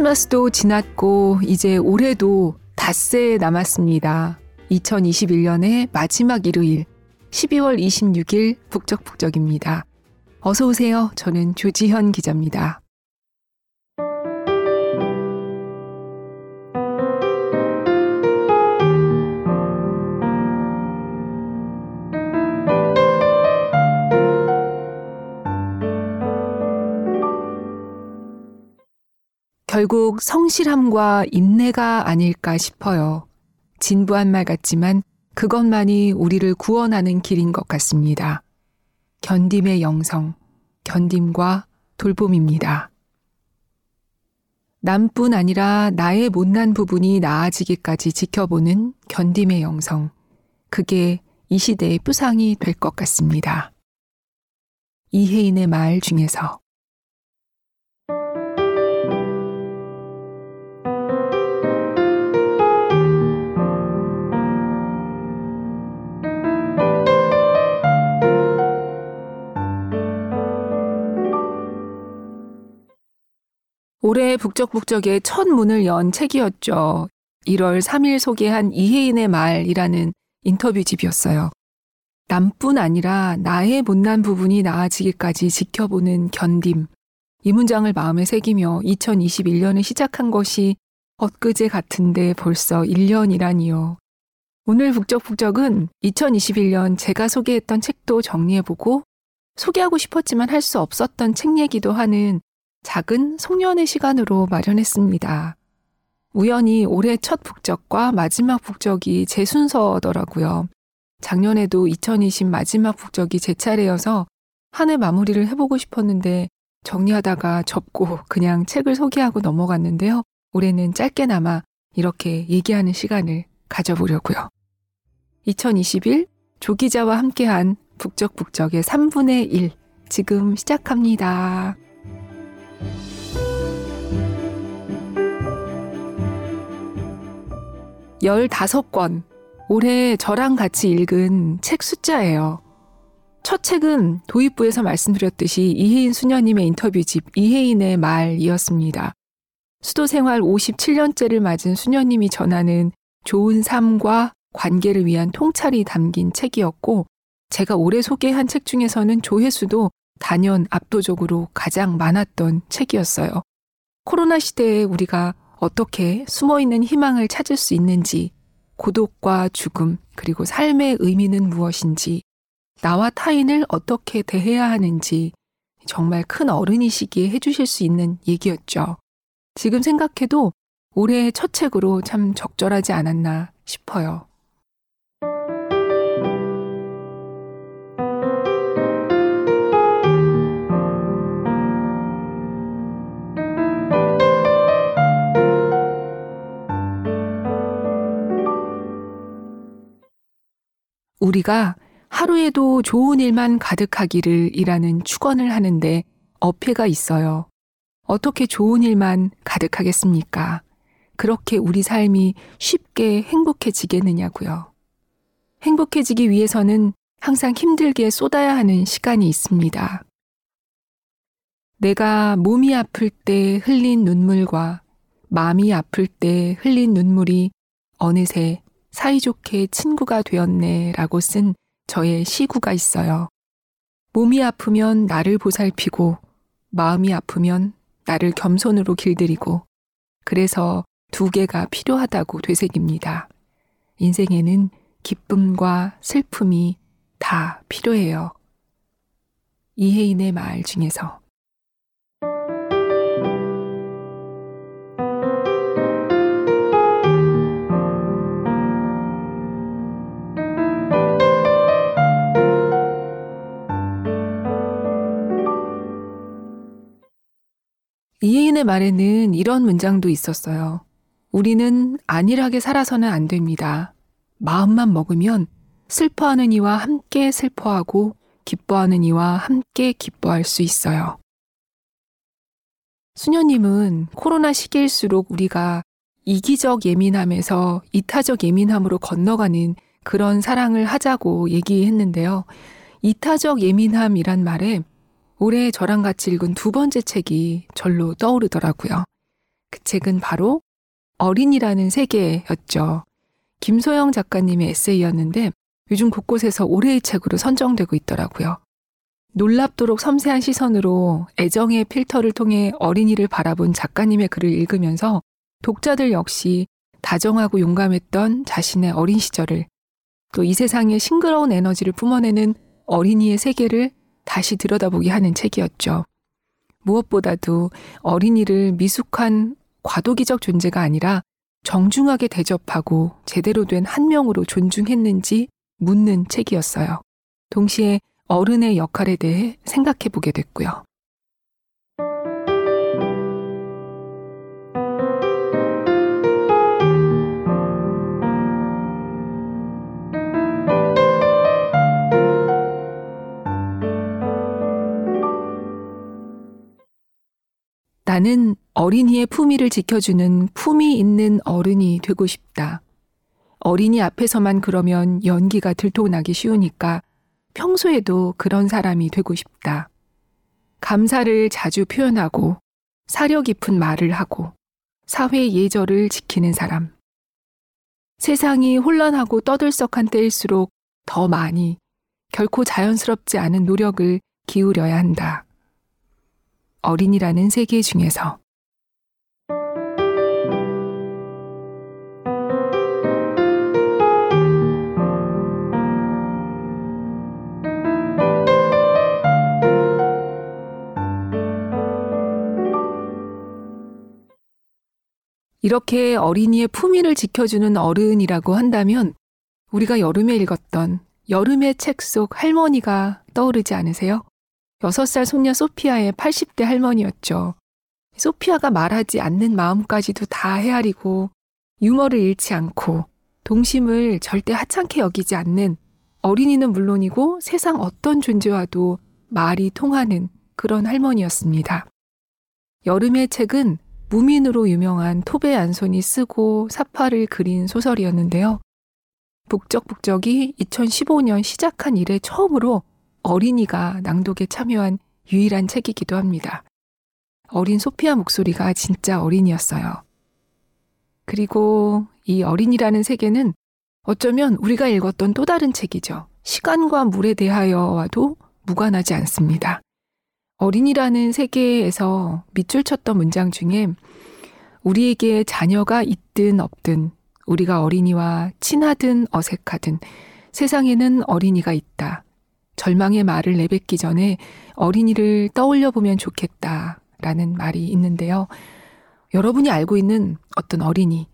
크리스마스도 지났고 이제 올해도 닷새 남았습니다. 2021년의 마지막 일요일 12월 26일 북적북적입니다. 어서 오세요. 저는 조지현 기자입니다. 결국 성실함과 인내가 아닐까 싶어요. 진부한 말 같지만 그것만이 우리를 구원하는 길인 것 같습니다. 견딤의 영성, 견딤과 돌봄입니다. 남뿐 아니라 나의 못난 부분이 나아지기까지 지켜보는 견딤의 영성. 그게 이 시대의 뿌상이 될 것 같습니다. 이혜인의 말 중에서 올해 북적북적의 첫 문을 연 책이었죠. 1월 3일 소개한 이혜인의 말이라는 인터뷰집이었어요. 남뿐 아니라 나의 못난 부분이 나아지기까지 지켜보는 견딤. 이 문장을 마음에 새기며 2021년을 시작한 것이 엊그제 같은데 벌써 1년이라니요. 오늘 북적북적은 2021년 제가 소개했던 책도 정리해보고 소개하고 싶었지만 할 수 없었던 책 얘기도 하는 작은 송년의 시간으로 마련했습니다. 우연히 올해 첫 북적과 마지막 북적이 제 순서더라고요. 작년에도 2020 마지막 북적이 제 차례여서 한 해 마무리를 해보고 싶었는데 정리하다가 접고 그냥 책을 소개하고 넘어갔는데요. 올해는 짧게나마 이렇게 얘기하는 시간을 가져보려고요. 2021 조기자와 함께한 북적북적의 3분의 1 지금 시작합니다. 15권. 올해 저랑 같이 읽은 책 숫자예요. 첫 책은 도입부에서 말씀드렸듯이 이혜인 수녀님의 인터뷰집 이혜인의 말이었습니다. 수도 생활 57년째를 맞은 수녀님이 전하는 좋은 삶과 관계를 위한 통찰이 담긴 책이었고, 제가 올해 소개한 책 중에서는 조회수도 단연 압도적으로 가장 많았던 책이었어요. 코로나 시대에 우리가 어떻게 숨어 있는 희망을 찾을 수 있는지, 고독과 죽음, 그리고 삶의 의미는 무엇인지, 나와 타인을 어떻게 대해야 하는지, 정말 큰 어른이시기에 해주실 수 있는 얘기였죠. 지금 생각해도 올해의 첫 책으로 참 적절하지 않았나 싶어요. 우리가 하루에도 좋은 일만 가득하기를 이라는 축원을 하는데 어폐가 있어요. 어떻게 좋은 일만 가득하겠습니까? 그렇게 우리 삶이 쉽게 행복해지겠느냐고요. 행복해지기 위해서는 항상 힘들게 쏟아야 하는 시간이 있습니다. 내가 몸이 아플 때 흘린 눈물과 마음이 아플 때 흘린 눈물이 어느새 사이좋게 친구가 되었네 라고 쓴 저의 시구가 있어요. 몸이 아프면 나를 보살피고 마음이 아프면 나를 겸손으로 길들이고 그래서 두 개가 필요하다고 되새깁니다. 인생에는 기쁨과 슬픔이 다 필요해요. 이혜인의 말 중에서 이혜인의 말에는 이런 문장도 있었어요. 우리는 안일하게 살아서는 안 됩니다. 마음만 먹으면 슬퍼하는 이와 함께 슬퍼하고 기뻐하는 이와 함께 기뻐할 수 있어요. 수녀님은 코로나 시기일수록 우리가 이기적 예민함에서 이타적 예민함으로 건너가는 그런 사랑을 하자고 얘기했는데요. 이타적 예민함이란 말에 올해 저랑 같이 읽은 두 번째 책이 절로 떠오르더라고요. 그 책은 바로 어린이라는 세계였죠. 김소영 작가님의 에세이였는데 요즘 곳곳에서 올해의 책으로 선정되고 있더라고요. 놀랍도록 섬세한 시선으로 애정의 필터를 통해 어린이를 바라본 작가님의 글을 읽으면서 독자들 역시 다정하고 용감했던 자신의 어린 시절을 또 이 세상의 싱그러운 에너지를 뿜어내는 어린이의 세계를 다시 들여다보게 하는 책이었죠. 무엇보다도 어린이를 미숙한 과도기적 존재가 아니라 정중하게 대접하고 제대로 된 한 명으로 존중했는지 묻는 책이었어요. 동시에 어른의 역할에 대해 생각해 보게 됐고요. 나는 어린이의 품위를 지켜주는 품위 있는 어른이 되고 싶다. 어린이 앞에서만 그러면 연기가 들통나기 쉬우니까 평소에도 그런 사람이 되고 싶다. 감사를 자주 표현하고 사려 깊은 말을 하고 사회 예절을 지키는 사람. 세상이 혼란하고 떠들썩한 때일수록 더 많이 결코 자연스럽지 않은 노력을 기울여야 한다. 어린이라는 세계 중에서 이렇게 어린이의 품위를 지켜주는 어른이라고 한다면 우리가 여름에 읽었던 여름의 책 속 할머니가 떠오르지 않으세요? 6살 손녀 소피아의 80대 할머니였죠. 소피아가 말하지 않는 마음까지도 다 헤아리고 유머를 잃지 않고 동심을 절대 하찮게 여기지 않는 어린이는 물론이고 세상 어떤 존재와도 말이 통하는 그런 할머니였습니다. 여름의 책은 무민으로 유명한 토베 안손이 쓰고 사파를 그린 소설이었는데요. 북적북적이 2015년 시작한 이래 처음으로 어린이가 낭독에 참여한 유일한 책이기도 합니다. 어린 소피아 목소리가 진짜 어린이였어요. 그리고 이 어린이라는 세계는 어쩌면 우리가 읽었던 또 다른 책이죠. 시간과 물에 대하여와도 무관하지 않습니다. 어린이라는 세계에서 밑줄 쳤던 문장 중에 우리에게 자녀가 있든 없든 우리가 어린이와 친하든 어색하든 세상에는 어린이가 있다. 절망의 말을 내뱉기 전에 어린이를 떠올려 보면 좋겠다. 라는 말이 있는데요. 여러분이 알고 있는 어떤 어린이,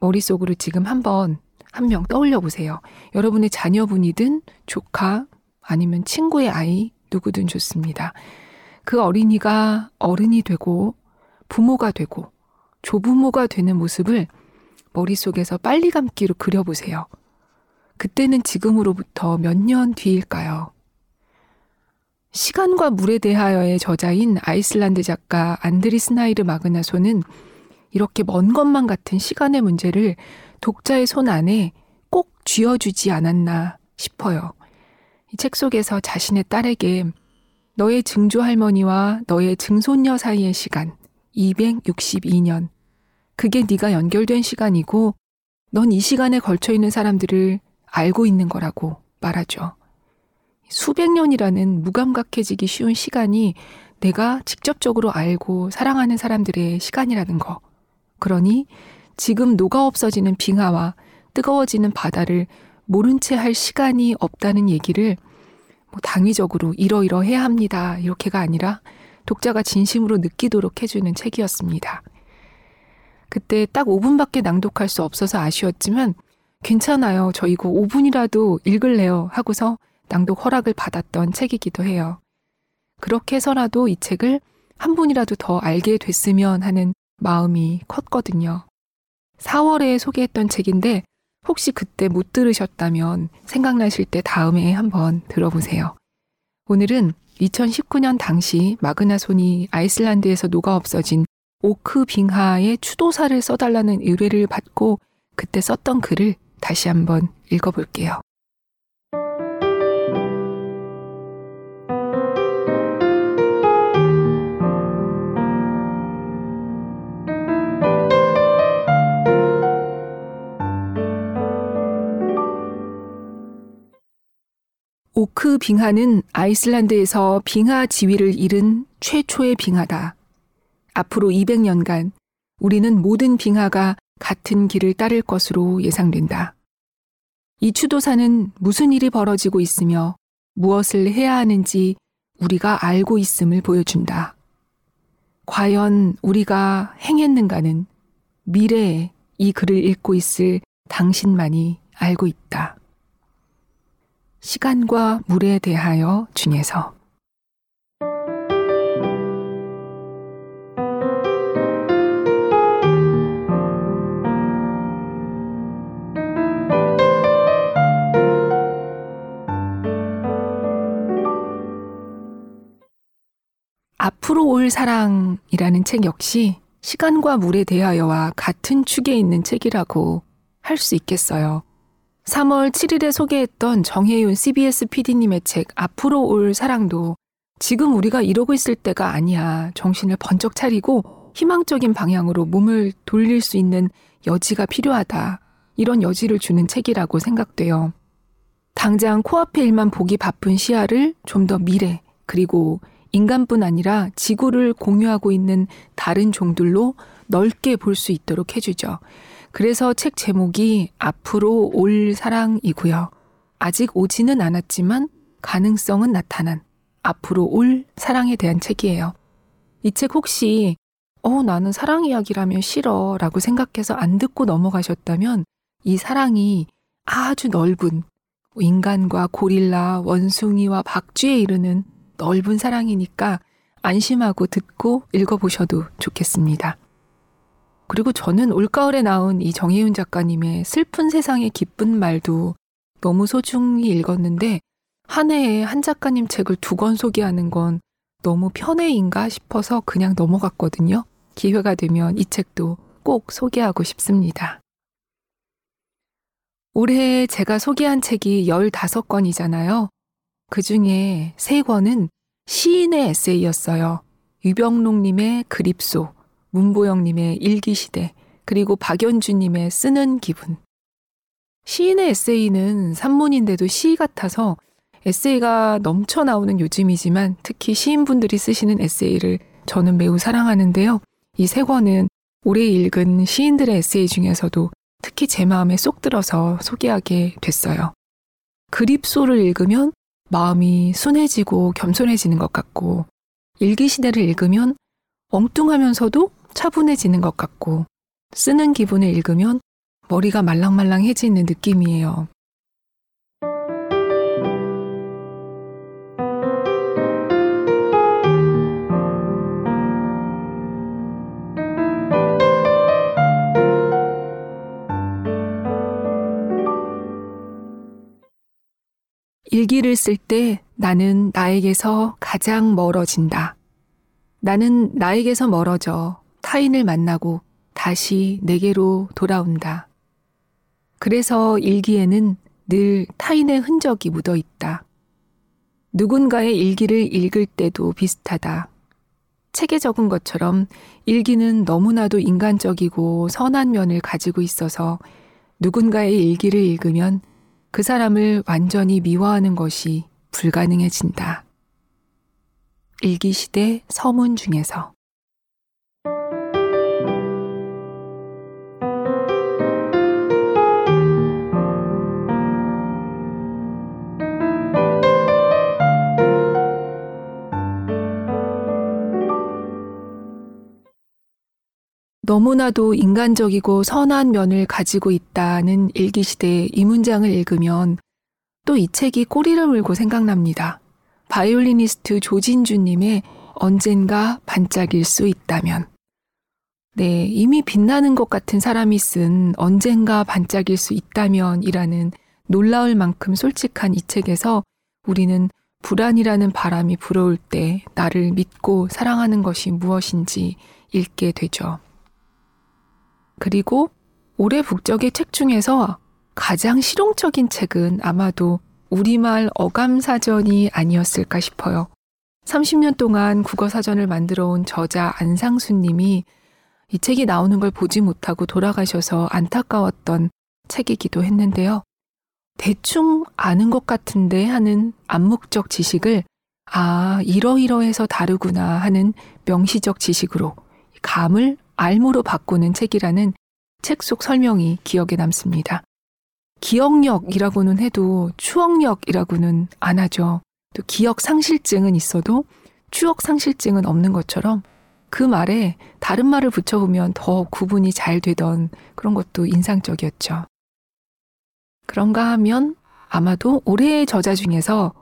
머릿속으로 지금 한번 한 명 떠올려 보세요. 여러분의 자녀분이든 조카 아니면 친구의 아이 누구든 좋습니다. 그 어린이가 어른이 되고 부모가 되고 조부모가 되는 모습을 머릿속에서 빨리 감기로 그려보세요. 그때는 지금으로부터 몇 년 뒤일까요? 시간과 물에 대하여의 저자인 아이슬란드 작가 안드리 스 나이르 마그나소는 이렇게 먼 것만 같은 시간의 문제를 독자의 손 안에 꼭 쥐어주지 않았나 싶어요. 이 책 속에서 자신의 딸에게 너의 증조 할머니와 너의 증손녀 사이의 시간 262년 그게 네가 연결된 시간이고 넌 이 시간에 걸쳐 있는 사람들을 알고 있는 거라고 말하죠. 수백 년이라는 무감각해지기 쉬운 시간이 내가 직접적으로 알고 사랑하는 사람들의 시간이라는 거. 그러니 지금 녹아 없어지는 빙하와 뜨거워지는 바다를 모른 채 할 시간이 없다는 얘기를 뭐 당위적으로 이러이러 해야 합니다. 이렇게가 아니라 독자가 진심으로 느끼도록 해주는 책이었습니다. 그때 딱 5분밖에 낭독할 수 없어서 아쉬웠지만 괜찮아요. 저 이거 5분이라도 읽을래요. 하고서 낭독 허락을 받았던 책이기도 해요. 그렇게 해서라도 이 책을 한 분이라도 더 알게 됐으면 하는 마음이 컸거든요. 4월에 소개했던 책인데 혹시 그때 못 들으셨다면 생각나실 때 다음에 한번 들어보세요. 오늘은 2019년 당시 마그나손이 아이슬란드에서 녹아 없어진 오크 빙하의 추도사를 써달라는 의뢰를 받고 그때 썼던 글을 다시 한번 읽어볼게요. 오크 빙하는 아이슬란드에서 빙하 지위를 잃은 최초의 빙하다. 앞으로 200년간 우리는 모든 빙하가 같은 길을 따를 것으로 예상된다. 이 추도사는 무슨 일이 벌어지고 있으며 무엇을 해야 하는지 우리가 알고 있음을 보여준다. 과연 우리가 행했는가는 미래에 이 글을 읽고 있을 당신만이 알고 있다. 시간과 물에 대하여 중에서 앞으로 올 사랑이라는 책 역시 시간과 물에 대하여와 같은 축에 있는 책이라고 할 수 있겠어요. 3월 7일에 소개했던 정혜윤 CBS PD님의 책 앞으로 올 사랑도 지금 우리가 이러고 있을 때가 아니야. 정신을 번쩍 차리고 희망적인 방향으로 몸을 돌릴 수 있는 여지가 필요하다. 이런 여지를 주는 책이라고 생각돼요. 당장 코앞의 일만 보기 바쁜 시야를 좀 더 미래, 그리고 인간뿐 아니라 지구를 공유하고 있는 다른 종들로 넓게 볼 수 있도록 해주죠. 그래서 책 제목이 앞으로 올 사랑이고요. 아직 오지는 않았지만 가능성은 나타난 앞으로 올 사랑에 대한 책이에요. 이 책 혹시 어, 나는 사랑 이야기라면 싫어 라고 생각해서 안 듣고 넘어가셨다면 이 사랑이 아주 넓은 인간과 고릴라, 원숭이와 박쥐에 이르는 넓은 사랑이니까 안심하고 듣고 읽어보셔도 좋겠습니다. 그리고 저는 올가을에 나온 이 정혜윤 작가님의 슬픈 세상의 기쁜 말도 너무 소중히 읽었는데 한 해에 한 작가님 책을 두 권 소개하는 건 너무 편해인가 싶어서 그냥 넘어갔거든요. 기회가 되면 이 책도 꼭 소개하고 싶습니다. 올해 제가 소개한 책이 15권이잖아요. 그 중에 세 권은 시인의 에세이였어요. 유병록님의 그립소, 문보영님의 일기시대, 그리고 박연주님의 쓰는 기분. 시인의 에세이는 산문인데도 시 같아서 에세이가 넘쳐 나오는 요즘이지만 특히 시인분들이 쓰시는 에세이를 저는 매우 사랑하는데요. 이 세 권은 올해 읽은 시인들의 에세이 중에서도 특히 제 마음에 쏙 들어서 소개하게 됐어요. 그립소를 읽으면 마음이 순해지고 겸손해지는 것 같고, 일기시대를 읽으면 엉뚱하면서도 차분해지는 것 같고, 쓰는 기분을 읽으면 머리가 말랑말랑해지는 느낌이에요. 일기를 쓸 때 나는 나에게서 가장 멀어진다. 나는 나에게서 멀어져 타인을 만나고 다시 내게로 돌아온다. 그래서 일기에는 늘 타인의 흔적이 묻어 있다. 누군가의 일기를 읽을 때도 비슷하다. 책에 적은 것처럼 일기는 너무나도 인간적이고 선한 면을 가지고 있어서 누군가의 일기를 읽으면 그 사람을 완전히 미워하는 것이 불가능해진다. 일기시대 서문 중에서 너무나도 인간적이고 선한 면을 가지고 있다는 일기시대의 이 문장을 읽으면 또 이 책이 꼬리를 물고 생각납니다. 바이올리니스트 조진주님의 언젠가 반짝일 수 있다면. 네, 이미 빛나는 것 같은 사람이 쓴 언젠가 반짝일 수 있다면 이라는 놀라울 만큼 솔직한 이 책에서 우리는 불안이라는 바람이 불어올 때 나를 믿고 사랑하는 것이 무엇인지 읽게 되죠. 그리고 올해 북적의 책 중에서 가장 실용적인 책은 아마도 우리말 어감사전이 아니었을까 싶어요. 30년 동안 국어사전을 만들어 온 저자 안상수 님이 이 책이 나오는 걸 보지 못하고 돌아가셔서 안타까웠던 책이기도 했는데요. 대충 아는 것 같은데 하는 암묵적 지식을 아, 이러이러해서 다르구나 하는 명시적 지식으로 감을 알무로 바꾸는 책이라는 책 속 설명이 기억에 남습니다. 기억력이라고는 해도 추억력이라고는 안 하죠. 또 기억 상실증은 있어도 추억 상실증은 없는 것처럼 그 말에 다른 말을 붙여보면 더 구분이 잘 되던 그런 것도 인상적이었죠. 그런가 하면 아마도 올해의 저자 중에서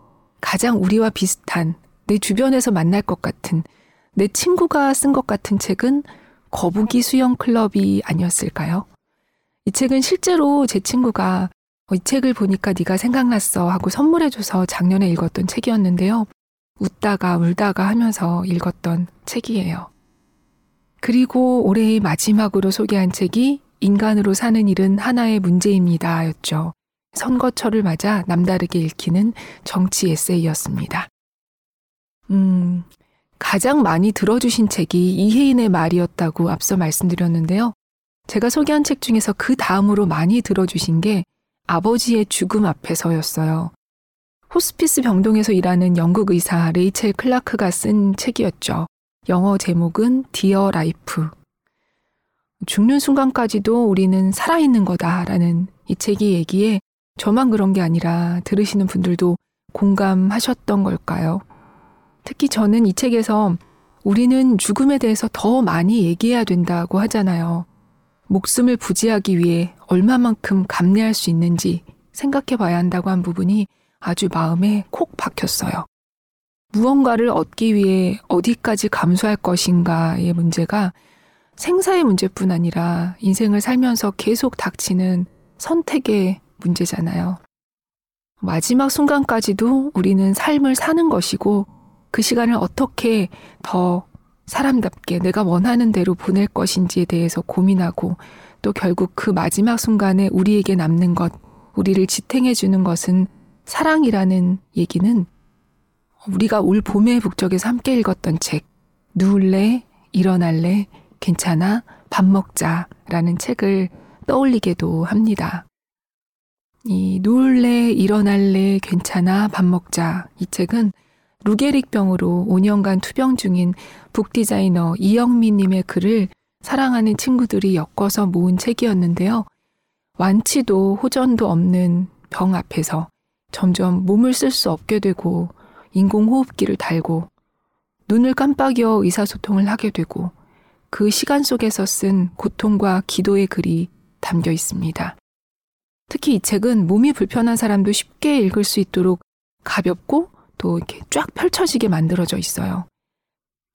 가장 우리와 비슷한 내 주변에서 만날 것 같은 내 친구가 쓴 것 같은 책은 거북이 수영 클럽이 아니었을까요? 이 책은 실제로 제 친구가 이 책을 보니까 네가 생각났어 하고 선물해줘서 작년에 읽었던 책이었는데요. 웃다가 울다가 하면서 읽었던 책이에요. 그리고 올해의 마지막으로 소개한 책이 인간으로 사는 일은 하나의 문제입니다. 였죠. 선거철을 맞아 남다르게 읽히는 정치 에세이였습니다. 음, 가장 많이 들어주신 책이 이혜인의 말이었다고 앞서 말씀드렸는데요. 제가 소개한 책 중에서 그 다음으로 많이 들어주신 게 아버지의 죽음 앞에서였어요. 호스피스 병동에서 일하는 영국 의사 레이첼 클라크가 쓴 책이었죠. 영어 제목은 Dear Life. 죽는 순간까지도 우리는 살아있는 거다라는 이 책이 얘기에 저만 그런 게 아니라 들으시는 분들도 공감하셨던 걸까요? 특히 저는 이 책에서 우리는 죽음에 대해서 더 많이 얘기해야 된다고 하잖아요. 목숨을 부지하기 위해 얼마만큼 감내할 수 있는지 생각해 봐야 한다고 한 부분이 아주 마음에 콕 박혔어요. 무언가를 얻기 위해 어디까지 감수할 것인가의 문제가 생사의 문제뿐 아니라 인생을 살면서 계속 닥치는 선택의 문제잖아요. 마지막 순간까지도 우리는 삶을 사는 것이고 그 시간을 어떻게 더 사람답게 내가 원하는 대로 보낼 것인지에 대해서 고민하고 또 결국 그 마지막 순간에 우리에게 남는 것, 우리를 지탱해 주는 것은 사랑이라는 얘기는 우리가 올 봄의 북적에서 함께 읽었던 책, 누울래, 일어날래, 괜찮아, 밥 먹자 라는 책을 떠올리게도 합니다. 이 누울래, 일어날래, 괜찮아, 밥 먹자. 이 책은 루게릭병으로 5년간 투병 중인 북디자이너 이영미님의 글을 사랑하는 친구들이 엮어서 모은 책이었는데요. 완치도 호전도 없는 병 앞에서 점점 몸을 쓸 수 없게 되고 인공호흡기를 달고 눈을 깜빡여 의사소통을 하게 되고 그 시간 속에서 쓴 고통과 기도의 글이 담겨 있습니다. 특히 이 책은 몸이 불편한 사람도 쉽게 읽을 수 있도록 가볍고 또 이렇게 쫙 펼쳐지게 만들어져 있어요.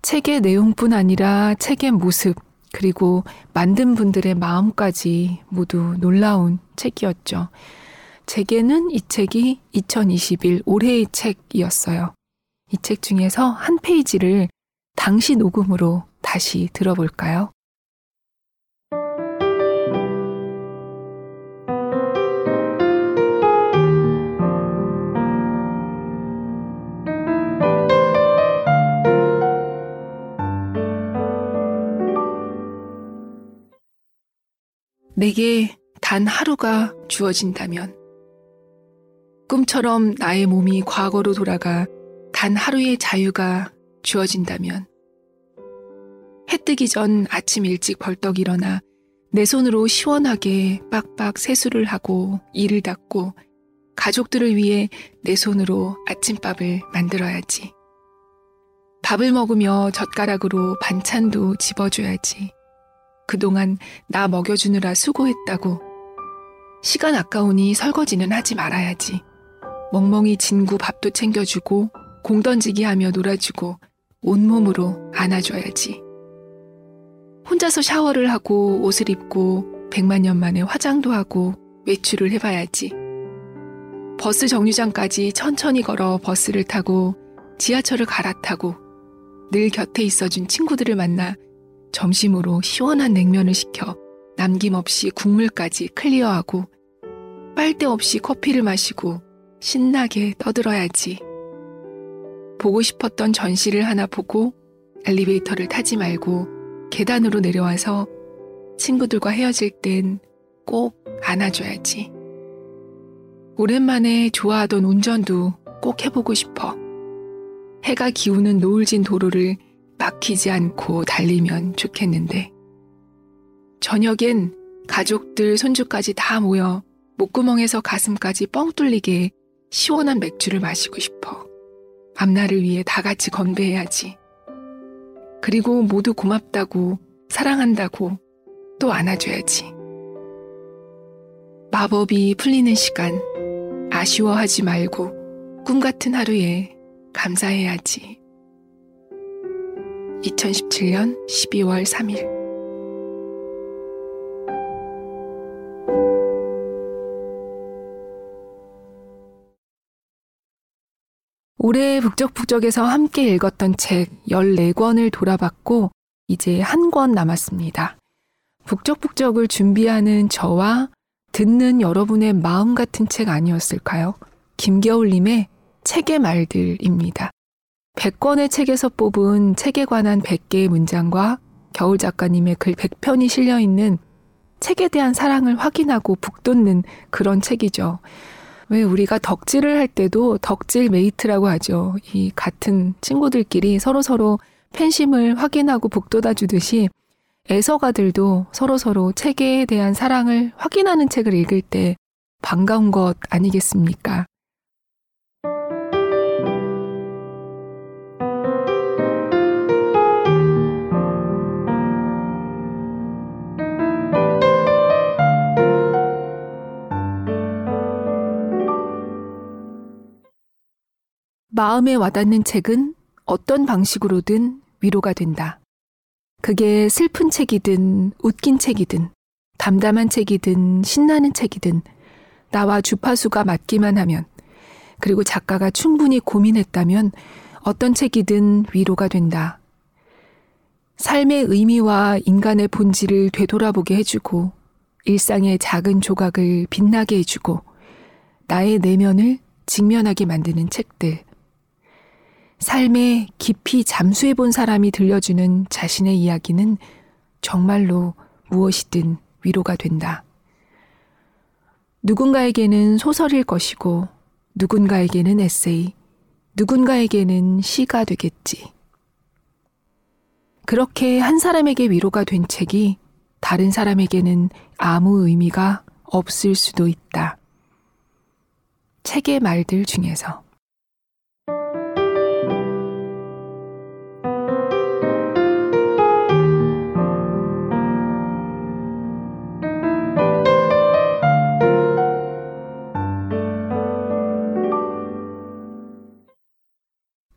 책의 내용뿐 아니라 책의 모습, 그리고 만든 분들의 마음까지 모두 놀라운 책이었죠. 제게는 이 책이 2021 올해의 책이었어요. 이 책 중에서 한 페이지를 당시 녹음으로 다시 들어볼까요? 내게 단 하루가 주어진다면 꿈처럼 나의 몸이 과거로 돌아가 단 하루의 자유가 주어진다면 해 뜨기 전 아침 일찍 벌떡 일어나 내 손으로 시원하게 빡빡 세수를 하고 이를 닦고 가족들을 위해 내 손으로 아침밥을 만들어야지. 밥을 먹으며 젓가락으로 반찬도 집어줘야지. 그동안 나 먹여주느라 수고했다고. 시간 아까우니 설거지는 하지 말아야지. 멍멍이 진구 밥도 챙겨주고 공 던지기 하며 놀아주고 온몸으로 안아줘야지. 혼자서 샤워를 하고 옷을 입고 백만 년 만에 화장도 하고 외출을 해봐야지. 버스 정류장까지 천천히 걸어 버스를 타고 지하철을 갈아타고 늘 곁에 있어준 친구들을 만나 점심으로 시원한 냉면을 시켜 남김없이 국물까지 클리어하고 빨대 없이 커피를 마시고 신나게 떠들어야지. 보고 싶었던 전시를 하나 보고 엘리베이터를 타지 말고 계단으로 내려와서 친구들과 헤어질 땐 꼭 안아줘야지. 오랜만에 좋아하던 운전도 꼭 해보고 싶어. 해가 기우는 노을진 도로를 막히지 않고 달리면 좋겠는데. 저녁엔 가족들, 손주까지 다 모여 목구멍에서 가슴까지 뻥 뚫리게 시원한 맥주를 마시고 싶어. 앞날을 위해 다 같이 건배해야지. 그리고 모두 고맙다고, 사랑한다고 또 안아줘야지. 마법이 풀리는 시간, 아쉬워하지 말고 꿈 같은 하루에 감사해야지. 2017년 12월 3일 올해 북적북적에서 함께 읽었던 책 14권을 돌아봤고 이제 한 권 남았습니다. 북적북적을 준비하는 저와 듣는 여러분의 마음 같은 책 아니었을까요? 김겨울님의 책의 말들입니다. 100권의 책에서 뽑은 책에 관한 100개의 문장과 겨울 작가님의 글 100편이 실려 있는 책에 대한 사랑을 확인하고 북돋는 그런 책이죠. 왜 우리가 덕질을 할 때도 덕질 mate라고 하죠. 이 같은 친구들끼리 서로서로 팬심을 확인하고 북돋아 주듯이 애서가들도 서로서로 책에 대한 사랑을 확인하는 책을 읽을 때 반가운 것 아니겠습니까? 마음에 와닿는 책은 어떤 방식으로든 위로가 된다. 그게 슬픈 책이든 웃긴 책이든 담담한 책이든 신나는 책이든 나와 주파수가 맞기만 하면 그리고 작가가 충분히 고민했다면 어떤 책이든 위로가 된다. 삶의 의미와 인간의 본질을 되돌아보게 해주고 일상의 작은 조각을 빛나게 해주고 나의 내면을 직면하게 만드는 책들. 삶에 깊이 잠수해 본 사람이 들려주는 자신의 이야기는 정말로 무엇이든 위로가 된다. 누군가에게는 소설일 것이고, 누군가에게는 에세이, 누군가에게는 시가 되겠지. 그렇게 한 사람에게 위로가 된 책이 다른 사람에게는 아무 의미가 없을 수도 있다. 책의 말들 중에서.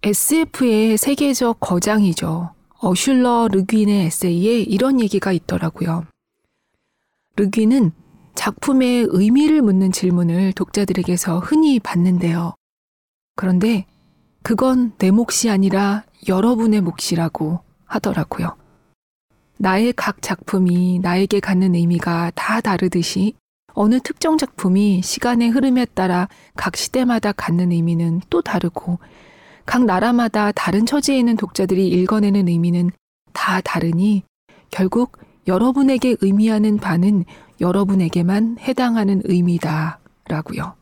SF의 세계적 거장이죠. 어슐러 르귀의 에세이에 이런 얘기가 있더라고요. 르귀는 작품의 의미를 묻는 질문을 독자들에게서 흔히 받는데요. 그런데 그건 내 몫이 아니라 여러분의 몫이라고 하더라고요. 나의 각 작품이 나에게 갖는 의미가 다 다르듯이 어느 특정 작품이 시간의 흐름에 따라 각 시대마다 갖는 의미는 또 다르고 각 나라마다 다른 처지에 있는 독자들이 읽어내는 의미는 다 다르니 결국 여러분에게 의미하는 바는 여러분에게만 해당하는 의미다. 라고요.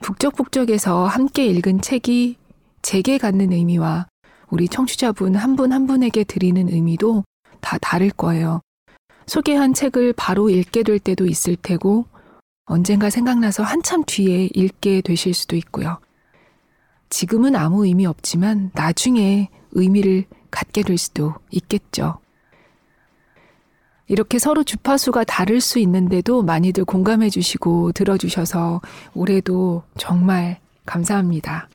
북적북적에서 함께 읽은 책이 제게 갖는 의미와 우리 청취자분 한 분한 한 분에게 드리는 의미도 다 다를 거예요. 소개한 책을 바로 읽게 될 때도 있을 테고 언젠가 생각나서 한참 뒤에 읽게 되실 수도 있고요. 지금은 아무 의미 없지만 나중에 의미를 갖게 될 수도 있겠죠. 이렇게 서로 주파수가 다를 수 있는데도 많이들 공감해 주시고 들어주셔서 올해도 정말 감사합니다.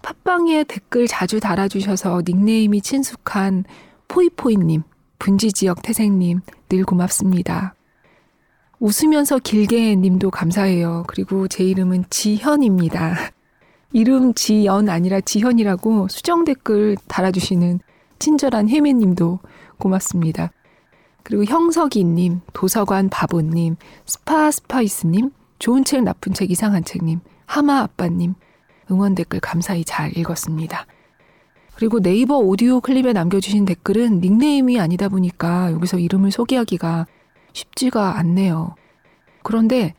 팟빵에 댓글 자주 달아주셔서 닉네임이 친숙한 포이포이님, 분지지역 태생님, 늘 고맙습니다. 웃으면서 길게 님도 감사해요. 그리고 제 이름은 지현입니다. 이름 지연 아니라 지현이라고 수정 댓글 달아주시는 친절한 혜미님도 고맙습니다. 그리고 형석이님, 도서관 바보님, 스파스파이스님, 좋은 책, 나쁜 책, 이상한 책님, 하마 아빠님, 응원 댓글 감사히 잘 읽었습니다. 그리고 네이버 오디오 클립에 남겨주신 댓글은 닉네임이 아니다 보니까 여기서 이름을 소개하기가 쉽지가 않네요. 그런데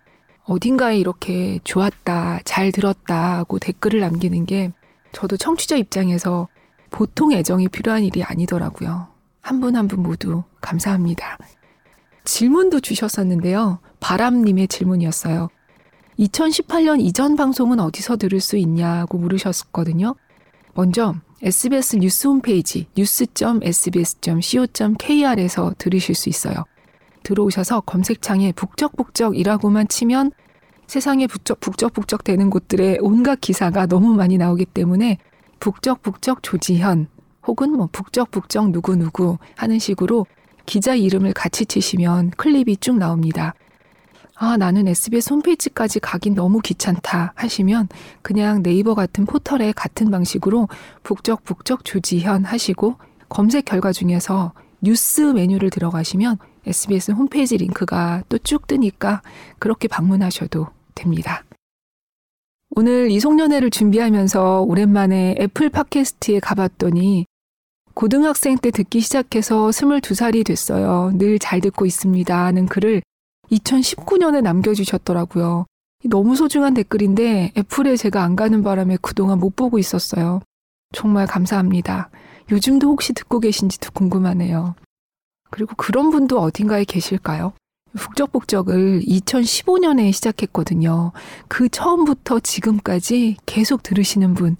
어딘가에 이렇게 좋았다, 잘 들었다 하고 댓글을 남기는 게 저도 청취자 입장에서 보통 애정이 필요한 일이 아니더라고요. 한 분 한 분 모두 감사합니다. 질문도 주셨었는데요. 바람님의 질문이었어요. 2018년 이전 방송은 어디서 들을 수 있냐고 물으셨거든요. 먼저 SBS 뉴스 홈페이지 뉴스.sbs.co.kr에서 들으실 수 있어요. 들어오셔서 검색창에 북적북적이라고만 치면 세상에 북적 북적북적 되는 곳들의 온갖 기사가 너무 많이 나오기 때문에 북적북적 조지현 혹은 뭐 북적북적 누구누구 하는 식으로 기자 이름을 같이 치시면 클립이 쭉 나옵니다. 아, 나는 SBS 홈페이지까지 가긴 너무 귀찮다 하시면 그냥 네이버 같은 포털에 같은 방식으로 북적북적 조지현 하시고 검색 결과 중에서 뉴스 메뉴를 들어가시면 SBS 홈페이지 링크가 또 쭉 뜨니까 그렇게 방문하셔도 됩니다. 오늘 이송년회를 준비하면서 오랜만에 애플 팟캐스트에 가봤더니 고등학생 때 듣기 시작해서 22살이 됐어요. 늘 잘 듣고 있습니다. 하는 글을 2019년에 남겨주셨더라고요. 너무 소중한 댓글인데 애플에 제가 안 가는 바람에 그동안 못 보고 있었어요. 정말 감사합니다. 요즘도 혹시 듣고 계신지도 궁금하네요. 그리고 그런 분도 어딘가에 계실까요? 북적북적을 2015년에 시작했거든요. 그 처음부터 지금까지 계속 들으시는 분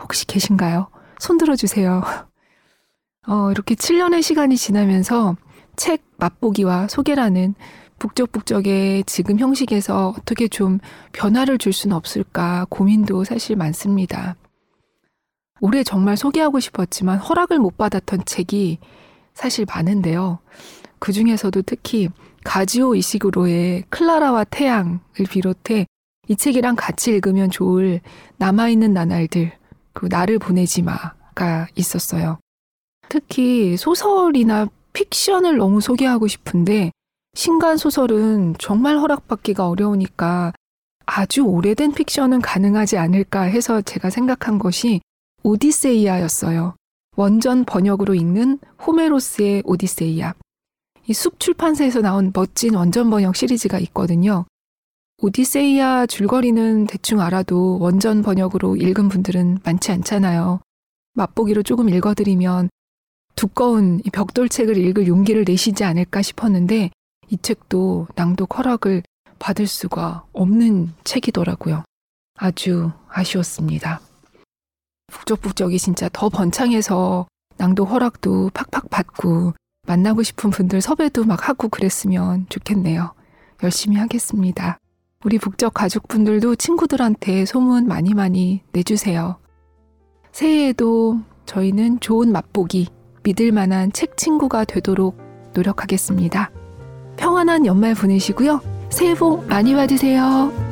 혹시 계신가요? 손 들어주세요. 어, 이렇게 7년의 시간이 지나면서 책 맛보기와 소개라는 북적북적의 지금 형식에서 어떻게 좀 변화를 줄 수는 없을까 고민도 사실 많습니다. 올해 정말 소개하고 싶었지만 허락을 못 받았던 책이 사실 많은데요. 그 중에서도 특히 가지오 이시그로의 클라라와 태양을 비롯해 이 책이랑 같이 읽으면 좋을 남아있는 나날들, 그 나를 보내지 마가 있었어요. 특히 소설이나 픽션을 너무 소개하고 싶은데 신간 소설은 정말 허락받기가 어려우니까 아주 오래된 픽션은 가능하지 않을까 해서 제가 생각한 것이 오디세이아였어요. 원전 번역으로 읽는 호메로스의 오디세이아. 이 숲 출판사에서 나온 멋진 원전 번역 시리즈가 있거든요. 오디세이아 줄거리는 대충 알아도 원전 번역으로 읽은 분들은 많지 않잖아요. 맛보기로 조금 읽어드리면 두꺼운 벽돌책을 읽을 용기를 내시지 않을까 싶었는데 이 책도 낭독 허락을 받을 수가 없는 책이더라고요. 아주 아쉬웠습니다. 북적북적이 진짜 더 번창해서 낭독 허락도 팍팍 받고 만나고 싶은 분들 섭외도 막 하고 그랬으면 좋겠네요. 열심히 하겠습니다. 우리 북적 가족분들도 친구들한테 소문 많이 많이 내주세요. 새해에도 저희는 좋은 맛보기, 믿을 만한 책 친구가 되도록 노력하겠습니다. 평안한 연말 보내시고요. 새해 복 많이 받으세요.